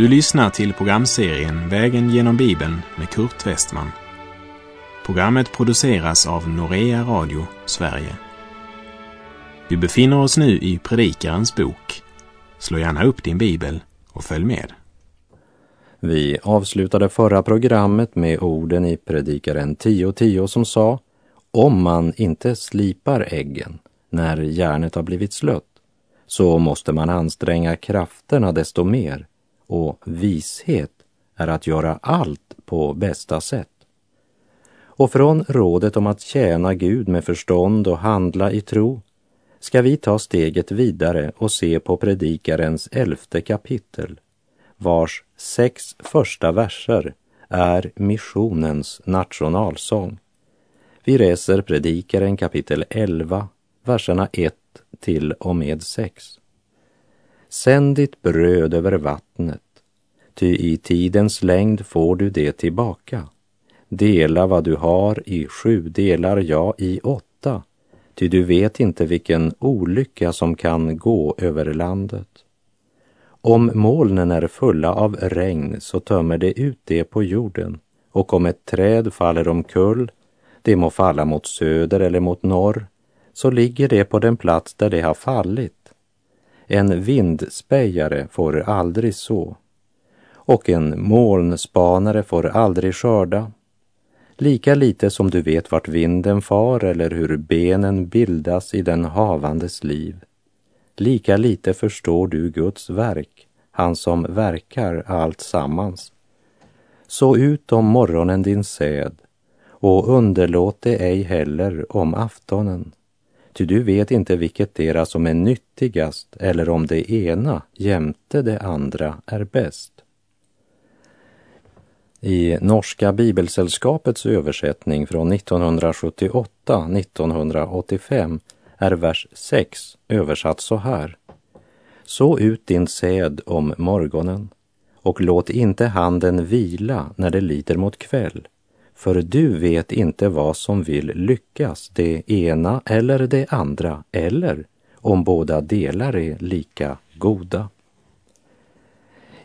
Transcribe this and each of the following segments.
Du lyssnar till programserien Vägen genom Bibeln med Kurt Westman. Programmet produceras av Norea Radio Sverige. Vi befinner oss nu i Predikarens bok. Slå gärna upp din bibel och följ med. Vi avslutade förra programmet med orden i Predikaren 10.10 som sa Om man inte slipar äggen när järnet har blivit slött så måste man anstränga krafterna desto mer och vishet är att göra allt på bästa sätt. Och från rådet om att tjäna Gud med förstånd och handla i tro ska vi ta steget vidare och se på Predikarens elfte kapitel, vars sex första verser är missionens nationalsång. Vi läser Predikaren kapitel 11, verserna 1 till och med 6. Sänd ditt bröd över vattnet, ty i tidens längd får du det tillbaka. Dela vad du har i sju delar, jag i åtta, ty du vet inte vilken olycka som kan gå över landet. Om molnen är fulla av regn så tömmer det ut det på jorden, och om ett träd faller omkull, det må falla mot söder eller mot norr, så ligger det på den plats där det har fallit. En vindspejare får aldrig så, och en molnspanare får aldrig skörda. Lika lite som du vet vart vinden far eller hur benen bildas i den havandes liv, lika lite förstår du Guds verk, han som verkar allt sammans. Så ut om morgonen din säd och underlåt det ej heller om aftonen Ty du vet inte vilket dera som är nyttigast eller om det ena jämte det andra är bäst. I Norska Bibelsällskapets översättning från 1978-1985 är vers 6 översatt så här. Så ut din säd om morgonen och låt inte handen vila när det lider mot kväll för du vet inte vad som vill lyckas, det ena eller det andra, eller om båda delar är lika goda.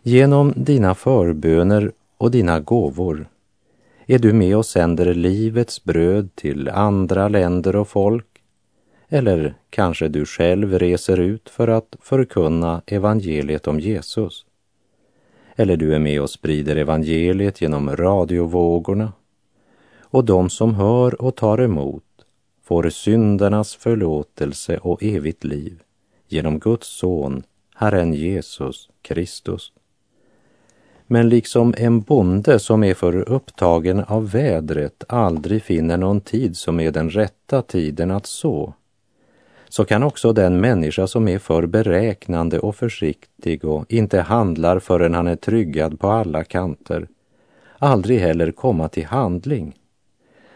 Genom dina förböner och dina gåvor är du med och sänder livets bröd till andra länder och folk. Eller kanske du själv reser ut för att förkunna evangeliet om Jesus. Eller du är med och sprider evangeliet genom radiovågorna och de som hör och tar emot får syndernas förlåtelse och evigt liv genom Guds son, Herren Jesus Kristus. Men liksom en bonde som är för upptagen av vädret aldrig finner någon tid som är den rätta tiden att så, så kan också den människa som är för beräknande och försiktig och inte handlar förrän han är tryggad på alla kanter, aldrig heller komma till handling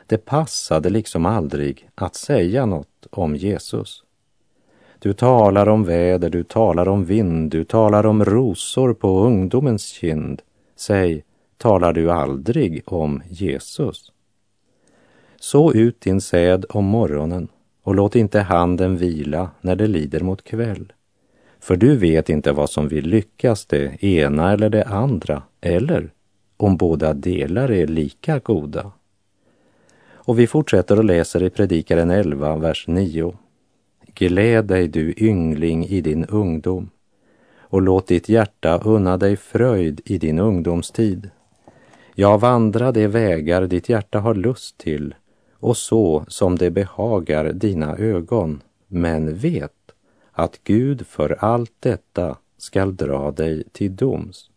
det passade liksom aldrig att säga något om Jesus. Du talar om väder, du talar om vind, du talar om rosor på ungdomens kind. Säg, talar du aldrig om Jesus? Så ut din säd om morgonen och låt inte handen vila när det lider mot kväll. För du vet inte vad som vill lyckas, det ena eller det andra, eller om båda delar är lika goda. Och vi fortsätter och läser i Predikaren 11, vers 9. Gläd dig du yngling i din ungdom och låt ditt hjärta unna dig fröjd i din ungdomstid. Ja, vandra de vägar ditt hjärta har lust till och så som det behagar dina ögon. Men vet att Gud för allt detta skall dra dig till doms.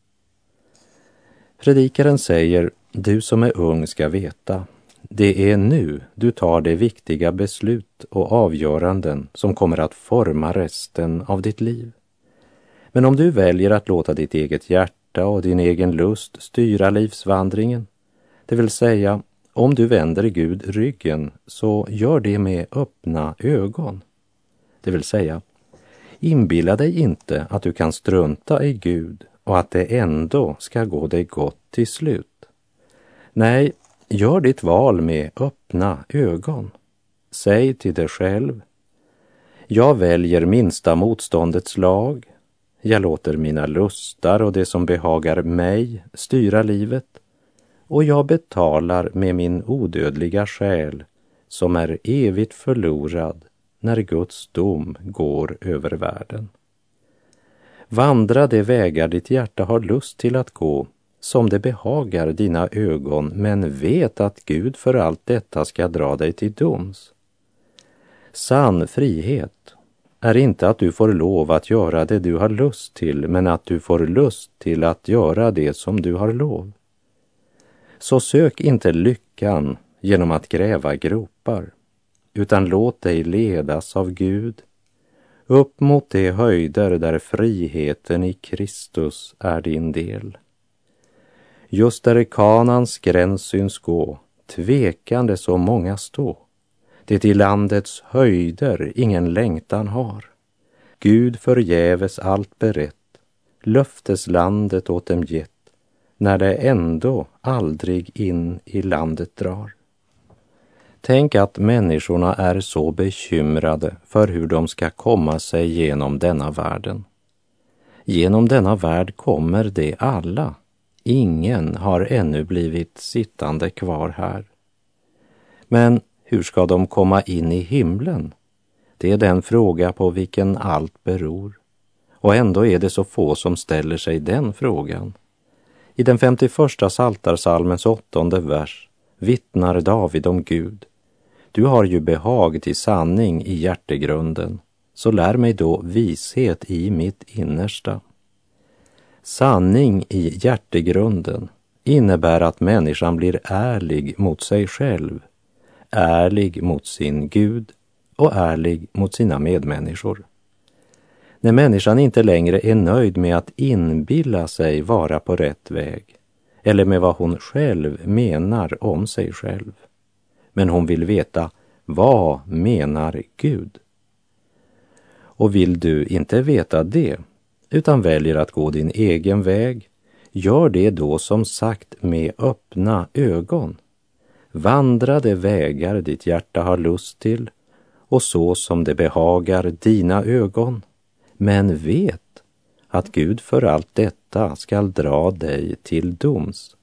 Predikaren säger, du som är ung ska veta det är nu du tar de viktiga beslut och avgöranden som kommer att forma resten av ditt liv. Men om du väljer att låta ditt eget hjärta och din egen lust styra livsvandringen, det vill säga om du vänder Gud ryggen, så gör det med öppna ögon. Det vill säga, inbilla dig inte att du kan strunta i Gud och att det ändå ska gå dig gott till slut. Nej, Gör ditt val med öppna ögon. Säg till dig själv. Jag väljer minsta motståndets lag. jag låter mina lustar och det som behagar mig styra livet och jag betalar med min odödliga själ som är evigt förlorad när Guds dom går över världen. Vandra de vägar ditt hjärta har lust till att gå som det behagar dina ögon, men vet att Gud för allt detta ska dra dig till doms. Sann frihet är inte att du får lov att göra det du har lust till, men att du får lust till att göra det som du har lov. Så sök inte lyckan genom att gräva gropar, utan låt dig ledas av Gud upp mot de höjder där friheten i Kristus är din del. Just där Kanans gräns syns gå, tvekande så många stå, det i landets höjder ingen längtan har. Gud förgäves allt berett, löfteslandet åt dem gett, när det ändå aldrig in i landet drar. Tänk att människorna är så bekymrade för hur de ska komma sig genom denna världen. Genom denna värld kommer de alla. Ingen har ännu blivit sittande kvar här. Men hur ska de komma in i himlen? Det är den fråga på vilken allt beror. Och ändå är det så få som ställer sig den frågan. I den 51 Psaltarpsalmens åttonde vers vittnar David om Gud du har ju behag till sanning i hjärtegrunden, så lär mig då vishet i mitt innersta. Sanning i hjärtegrunden innebär att människan blir ärlig mot sig själv, ärlig mot sin Gud och ärlig mot sina medmänniskor. När människan inte längre är nöjd med att inbilla sig vara på rätt väg eller med vad hon själv menar om sig själv men hon vill veta vad menar Gud? Och vill du inte veta det, utan väljer att gå din egen väg, gör det då som sagt med öppna ögon. Vandra de vägar ditt hjärta har lust till och så som det behagar dina ögon. Men vet att Gud för allt detta skall dra dig till doms.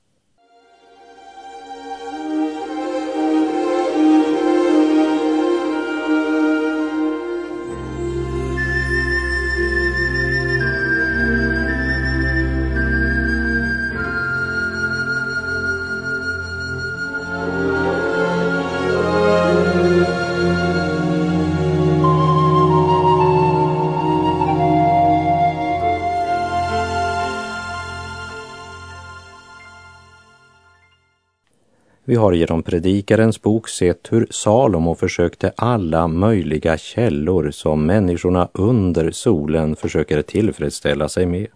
Vi har genom Predikarens bok sett hur Salomo försökte alla möjliga källor som människorna under solen försöker tillfredsställa sig med.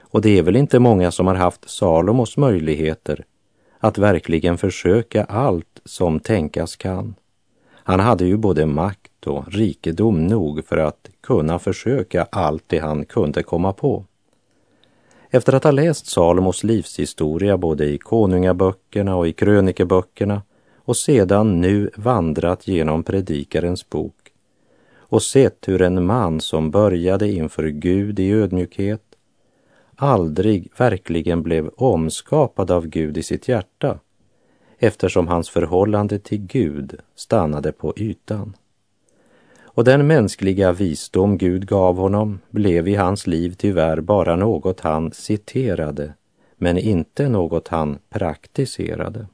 Och det är väl inte många som har haft Salomos möjligheter att verkligen försöka allt som tänkas kan. Han hade ju både makt och rikedom nog för att kunna försöka allt det han kunde komma på. Efter att ha läst Salomos livshistoria både i konungaböckerna och i krönikeböckerna och sedan nu vandrat genom Predikarens bok och sett hur en man som började inför Gud i ödmjukhet aldrig verkligen blev omskapad av Gud i sitt hjärta eftersom hans förhållande till Gud stannade på ytan. Och den mänskliga visdom Gud gav honom blev i hans liv tyvärr bara något han citerade, men inte något han praktiserade.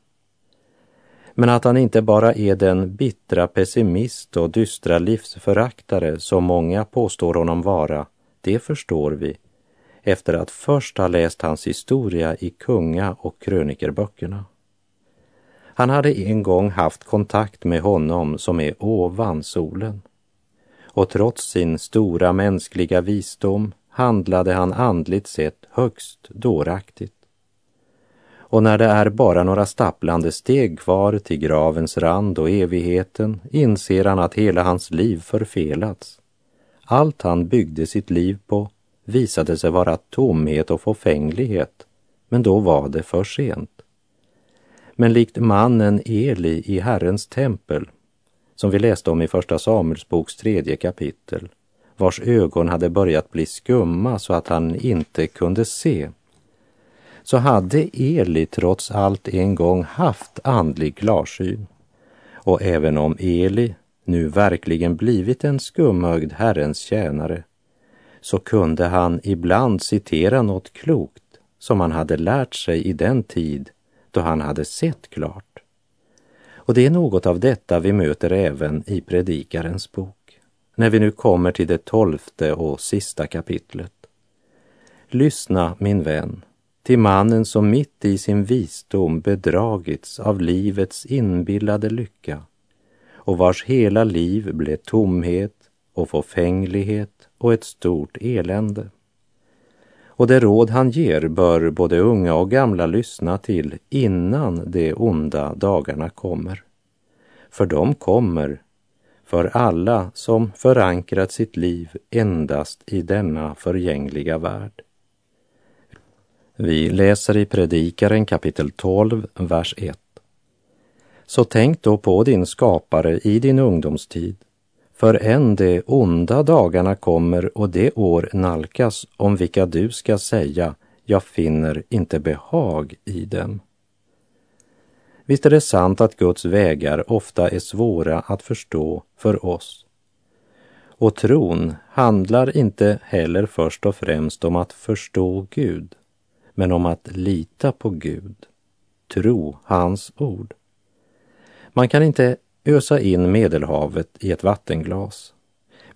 Men att han inte bara är den bittra pessimist och dystra livsföraktare som många påstår honom vara, det förstår vi efter att först ha läst hans historia i kunga och krönikerböckerna. Han hade en gång haft kontakt med honom som är ovan solen och trots sin stora mänskliga visdom handlade han andligt sett högst dåraktigt. Och när det är bara några stapplande steg kvar till gravens rand och evigheten inser han att hela hans liv förfelats. Allt han byggde sitt liv på visade sig vara tomhet och förfänglighet, men då var det för sent. Men likt mannen Eli i Herrens tempel som vi läste om i Första Samuelsboks tredje kapitel vars ögon hade börjat bli skumma så att han inte kunde se, så hade Eli trots allt en gång haft andlig klarsyn. Och även om Eli nu verkligen blivit en skumögd Herrens tjänare, så kunde han ibland citera något klokt som han hade lärt sig i den tid då han hade sett klart. Och det är något av detta vi möter även i Predikarens bok, när vi nu kommer till det tolfte och sista kapitlet. Lyssna, min vän, till mannen som mitt i sin visdom bedragits av livets inbillade lycka och vars hela liv blev tomhet och förfänglighet och ett stort elände. Och det råd han ger bör både unga och gamla lyssna till innan de onda dagarna kommer. För de kommer för alla som förankrat sitt liv endast i denna förgängliga värld. Vi läser i Predikaren kapitel 12, vers 1. Så tänk då på din skapare i din ungdomstid för än de onda dagarna kommer och det år nalkas om vilka du ska säga, jag finner inte behag i dem. Visst är det sant att Guds vägar ofta är svåra att förstå för oss. Och tron handlar inte heller först och främst om att förstå Gud, men om att lita på Gud, tro hans ord. Man kan inte ösa in Medelhavet i ett vattenglas.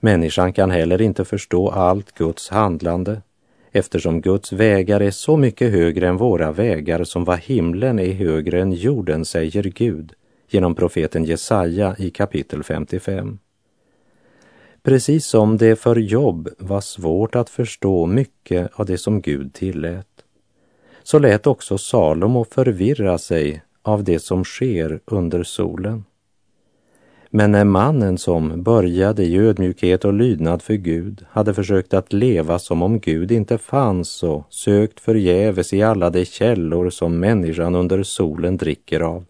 Människan kan heller inte förstå allt Guds handlande eftersom Guds vägar är så mycket högre än våra vägar som vad himlen är högre än jorden, säger Gud genom profeten Jesaja i kapitel 55. Precis som det för Jobb var svårt att förstå mycket av det som Gud tillät, så lät också Salomo förvirra sig av det som sker under solen. Men när mannen som började i ödmjukhet och lydnad för Gud hade försökt att leva som om Gud inte fanns och sökt förgäves i alla de källor som människan under solen dricker av,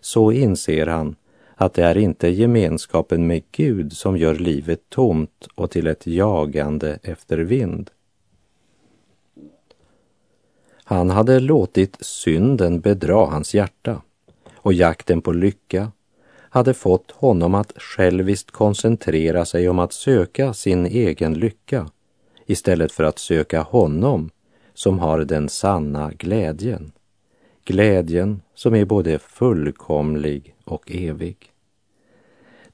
så inser han att det är inte gemenskapen med Gud som gör livet tomt och till ett jagande efter vind. Han hade låtit synden bedra hans hjärta och jakten på lycka hade fått honom att själviskt koncentrera sig om att söka sin egen lycka istället för att söka honom som har den sanna glädjen. Glädjen som är både fullkomlig och evig.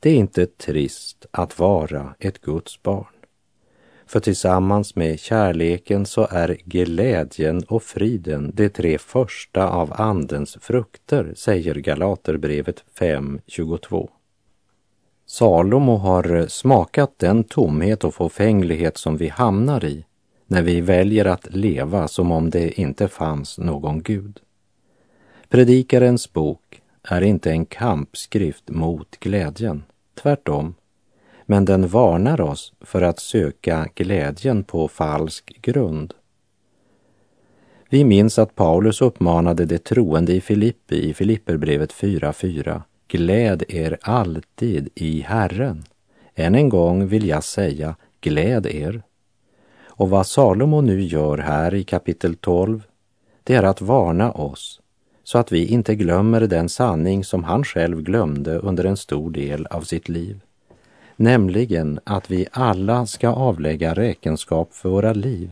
Det är inte trist att vara ett Guds barn. För tillsammans med kärleken så är glädjen och friden de tre första av Andens frukter, säger Galaterbrevet 5.22. Salomo har smakat den tomhet och förfänglighet som vi hamnar i när vi väljer att leva som om det inte fanns någon Gud. Predikarens bok är inte en kampskrift mot glädjen, tvärtom men den varnar oss för att söka glädjen på falsk grund. Vi minns att Paulus uppmanade de troende i Filippi i Filipperbrevet 4.4. Gläd er alltid i Herren. Än en gång vill jag säga, gläd er. Och vad Salomo nu gör här i kapitel 12, det är att varna oss så att vi inte glömmer den sanning som han själv glömde under en stor del av sitt liv nämligen att vi alla ska avlägga räkenskap för våra liv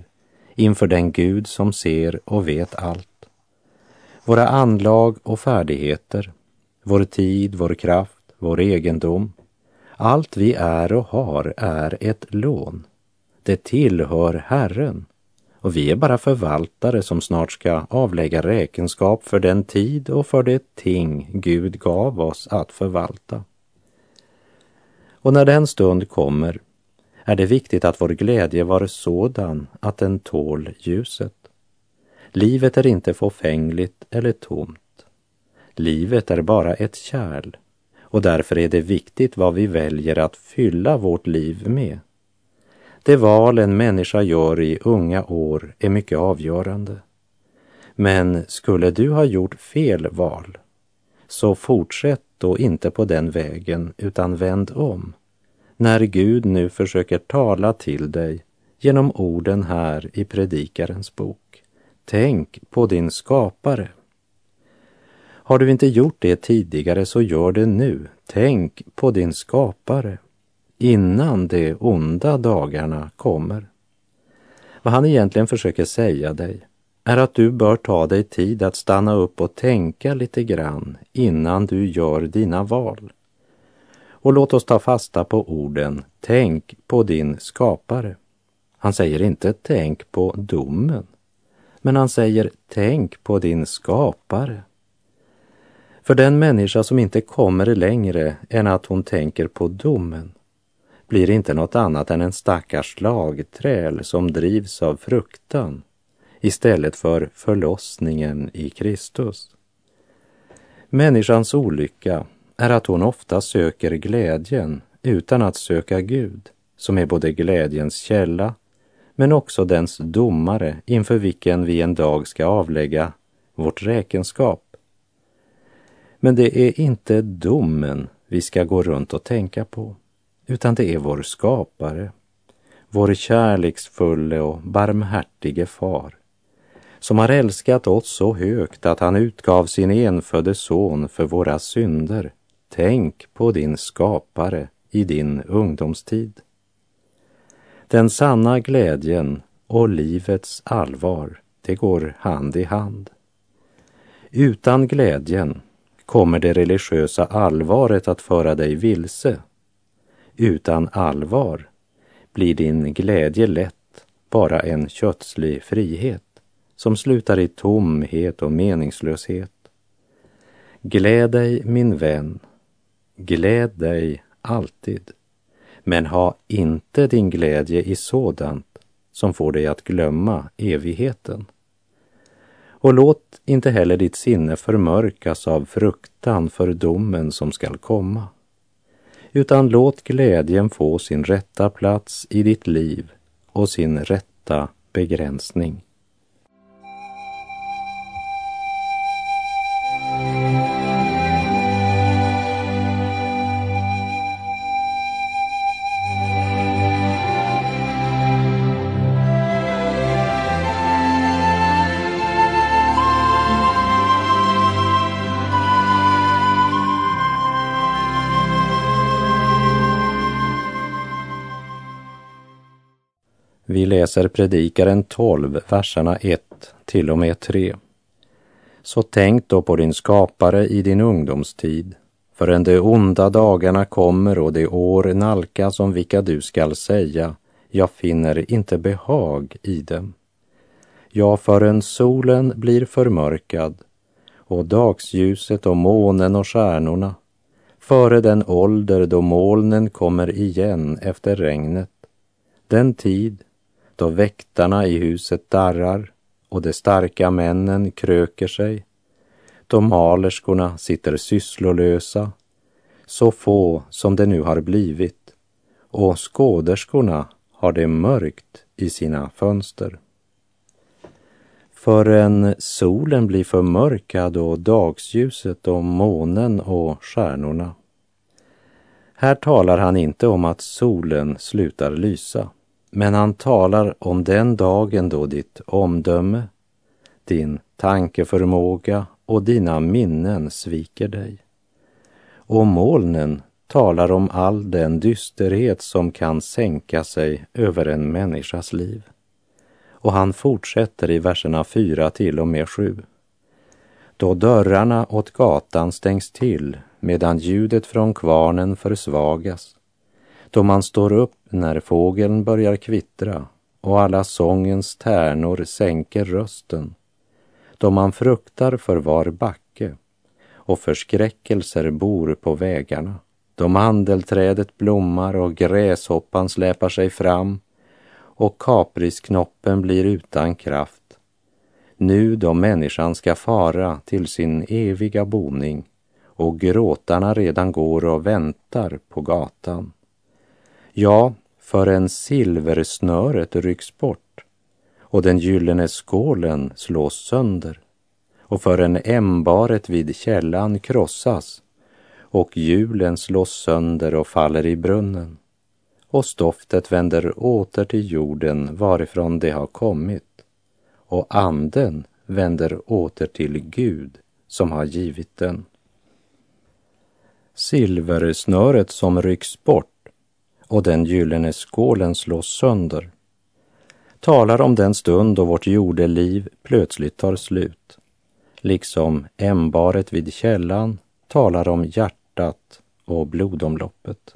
inför den Gud som ser och vet allt. Våra anlag och färdigheter, vår tid, vår kraft, vår egendom, allt vi är och har är ett lån. Det tillhör Herren och vi är bara förvaltare som snart ska avlägga räkenskap för den tid och för det ting Gud gav oss att förvalta. Och när den stund kommer är det viktigt att vår glädje var sådan att den tål ljuset. Livet är inte fåfängligt eller tomt. Livet är bara ett kärl och därför är det viktigt vad vi väljer att fylla vårt liv med. Det val en människa gör i unga år är mycket avgörande. Men skulle du ha gjort fel val, så fortsätt då inte på den vägen utan vänd om. när Gud nu försöker tala till dig genom orden här i Predikarens bok. Tänk på din skapare. Har du inte gjort det tidigare så gör det nu. Tänk på din skapare innan de onda dagarna kommer. Vad han egentligen försöker säga dig är att du bör ta dig tid att stanna upp och tänka lite grann innan du gör dina val. Och låt oss ta fasta på orden tänk på din skapare. Han säger inte tänk på domen, men han säger tänk på din skapare. För den människa som inte kommer längre än att hon tänker på domen blir inte något annat än en stackars slagträl som drivs av fruktan istället för förlossningen i Kristus. Människans olycka är att hon ofta söker glädjen utan att söka Gud, som är både glädjens källa men också dens domare inför vilken vi en dag ska avlägga vårt räkenskap. Men det är inte domen vi ska gå runt och tänka på, utan det är vår skapare, vår kärleksfulle och barmhärtige far, som har älskat oss så högt att han utgav sin enfödde son för våra synder. Tänk på din skapare i din ungdomstid. Den sanna glädjen och livets allvar, det går hand i hand. Utan glädjen kommer det religiösa allvaret att föra dig vilse. Utan allvar blir din glädje lätt bara en kötslig frihet som slutar i tomhet och meningslöshet. Gläd dig, min vän, gläd dig alltid, men ha inte din glädje i sådant som får dig att glömma evigheten. Och låt inte heller ditt sinne förmörkas av fruktan för domen som skall komma, utan låt glädjen få sin rätta plats i ditt liv och sin rätta begränsning. Vi läser Predikaren 12, verserna 1 till och med 3. Så tänk då på din skapare i din ungdomstid, förrän de onda dagarna kommer och de år nalkas om vilka du skall säga, jag finner inte behag i dem. Ja, förrän solen blir förmörkad och dagsljuset och månen och stjärnorna, före den ålder då molnen kommer igen efter regnet, den tid då väktarna i huset darrar och de starka männen kröker sig, då malerskorna sitter sysslolösa, så få som det nu har blivit, och skåderskorna har det mörkt i sina fönster. Förrän solen blir förmörkad och dagsljuset och månen och stjärnorna. Här talar han inte om att solen slutar lysa. Men han talar om den dagen då ditt omdöme, din tankeförmåga och dina minnen sviker dig. Och molnen talar om all den dysterhet som kan sänka sig över en människas liv. Och han fortsätter i verserna 4 till och med 7. Då dörrarna åt gatan stängs till medan ljudet från kvarnen försvagas då man står upp när fågeln börjar kvittra och alla sångens tärnor sänker rösten, då man fruktar för var backe och förskräckelser bor på vägarna, då mandelträdet blommar och gräshoppan släpar sig fram och kaprisknoppen blir utan kraft. Nu då människan ska fara till sin eviga boning och gråtarna redan går och väntar på gatan. Ja, förrän silversnöret rycks bort och den gyllene skålen slås sönder och förrän ämbaret vid källan krossas och hjulen slås sönder och faller i brunnen. och stoftet vänder åter till jorden varifrån det har kommit och anden vänder åter till Gud som har givit den. Silversnöret som rycks bort och den gyllene skålen slås sönder. Talar om den stund då vårt jordeliv plötsligt tar slut, liksom ämbaret vid källan talar om hjärtat och blodomloppet.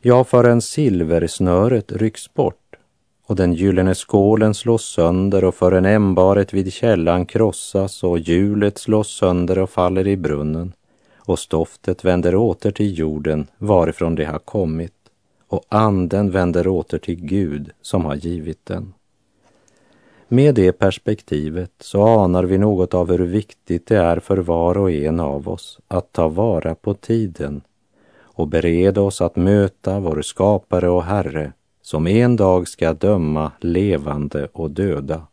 Ja, förrän silversnöret rycks bort och den gyllene skålen slås sönder och förrän ämbaret vid källan krossas och hjulet slås sönder och faller i brunnen och stoftet vänder åter till jorden varifrån det har kommit och anden vänder åter till Gud som har givit den. Med det perspektivet så anar vi något av hur viktigt det är för var och en av oss att ta vara på tiden och bereda oss att möta vår skapare och Herre som en dag ska döma levande och döda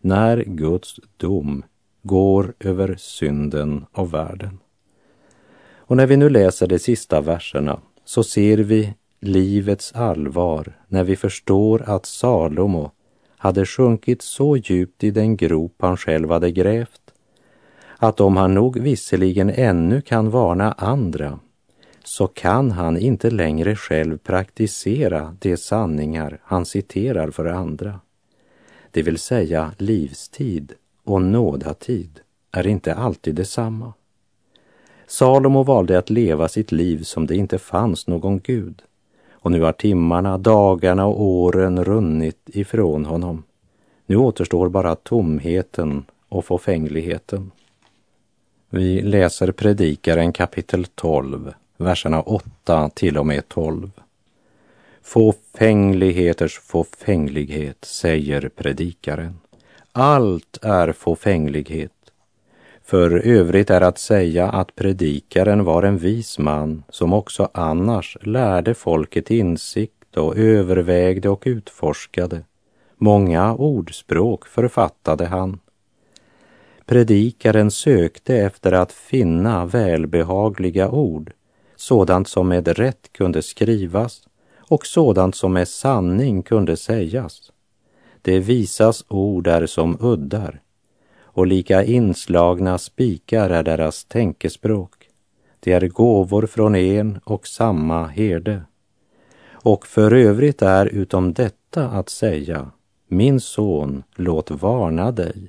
när Guds dom går över synden och världen. Och när vi nu läser de sista verserna så ser vi livets allvar när vi förstår att Salomo hade sjunkit så djupt i den grop han själv hade grävt att om han nog visserligen ännu kan varna andra så kan han inte längre själv praktisera de sanningar han citerar för andra. Det vill säga livstid och nådatid är inte alltid detsamma. Salomo valde att leva sitt liv som det inte fanns någon Gud och nu har timmarna, dagarna och åren runnit ifrån honom. Nu återstår bara tomheten och fåfängligheten. Vi läser Predikaren kapitel 12, verserna 8 till och med 12. Fåfängligheters fåfänglighet, säger predikaren. Allt är fåfänglighet. För övrigt är att säga att predikaren var en vis man som också annars lärde folket insikt och övervägde och utforskade. Många ordspråk författade han. Predikaren sökte efter att finna välbehagliga ord, sådant som med rätt kunde skrivas och sådant som med sanning kunde sägas. Det visas ord är som uddar och lika inslagna spikar är deras tänkespråk. Det är gåvor från en och samma herde. Och för övrigt är utom detta att säga, min son, låt varna dig.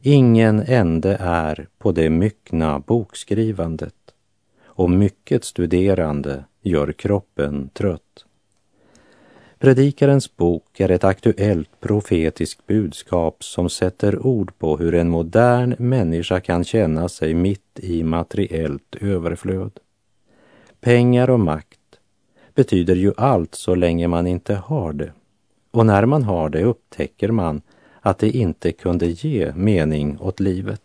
Ingen ände är på det myckna bokskrivandet och mycket studerande gör kroppen trött. Predikarens bok är ett aktuellt profetiskt budskap som sätter ord på hur en modern människa kan känna sig mitt i materiellt överflöd. Pengar och makt betyder ju allt så länge man inte har det. Och när man har det upptäcker man att det inte kunde ge mening åt livet.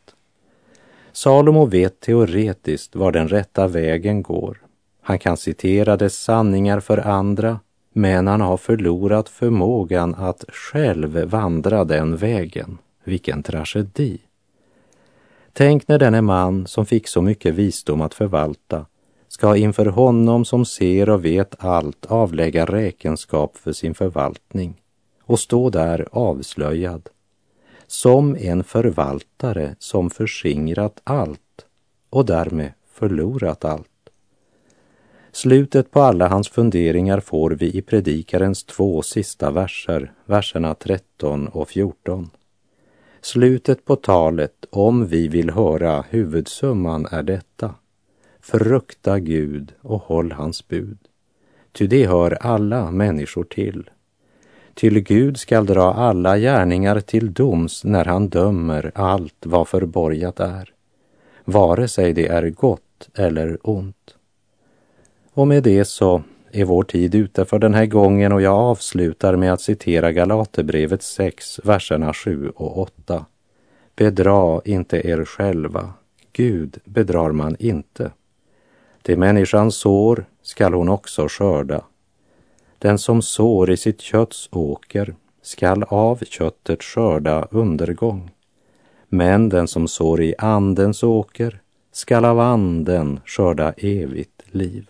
Salomo vet teoretiskt var den rätta vägen går. Han kan citera dess sanningar för andra men han har förlorat förmågan att själv vandra den vägen. Vilken tragedi! Tänk när denne man som fick så mycket visdom att förvalta ska inför honom som ser och vet allt avlägga räkenskap för sin förvaltning och stå där avslöjad som en förvaltare som förskingrat allt och därmed förlorat allt. Slutet på alla hans funderingar får vi i Predikarens två sista verser, verserna 13 och 14. Slutet på talet, om vi vill höra huvudsumman, är detta. Frukta Gud och håll hans bud. Ty det hör alla människor till. Till Gud skall dra alla gärningar till doms när han dömer allt vad förborgat är, vare sig det är gott eller ont. Och med det så är vår tid ute för den här gången och jag avslutar med att citera Galaterbrevet 6, verserna 7 och 8. Bedra inte er själva, Gud bedrar man inte. Det människan sår skall hon också skörda. Den som sår i sitt kötts åker skall av köttet skörda undergång. Men den som sår i andens åker skall av anden skörda evigt liv.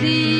see.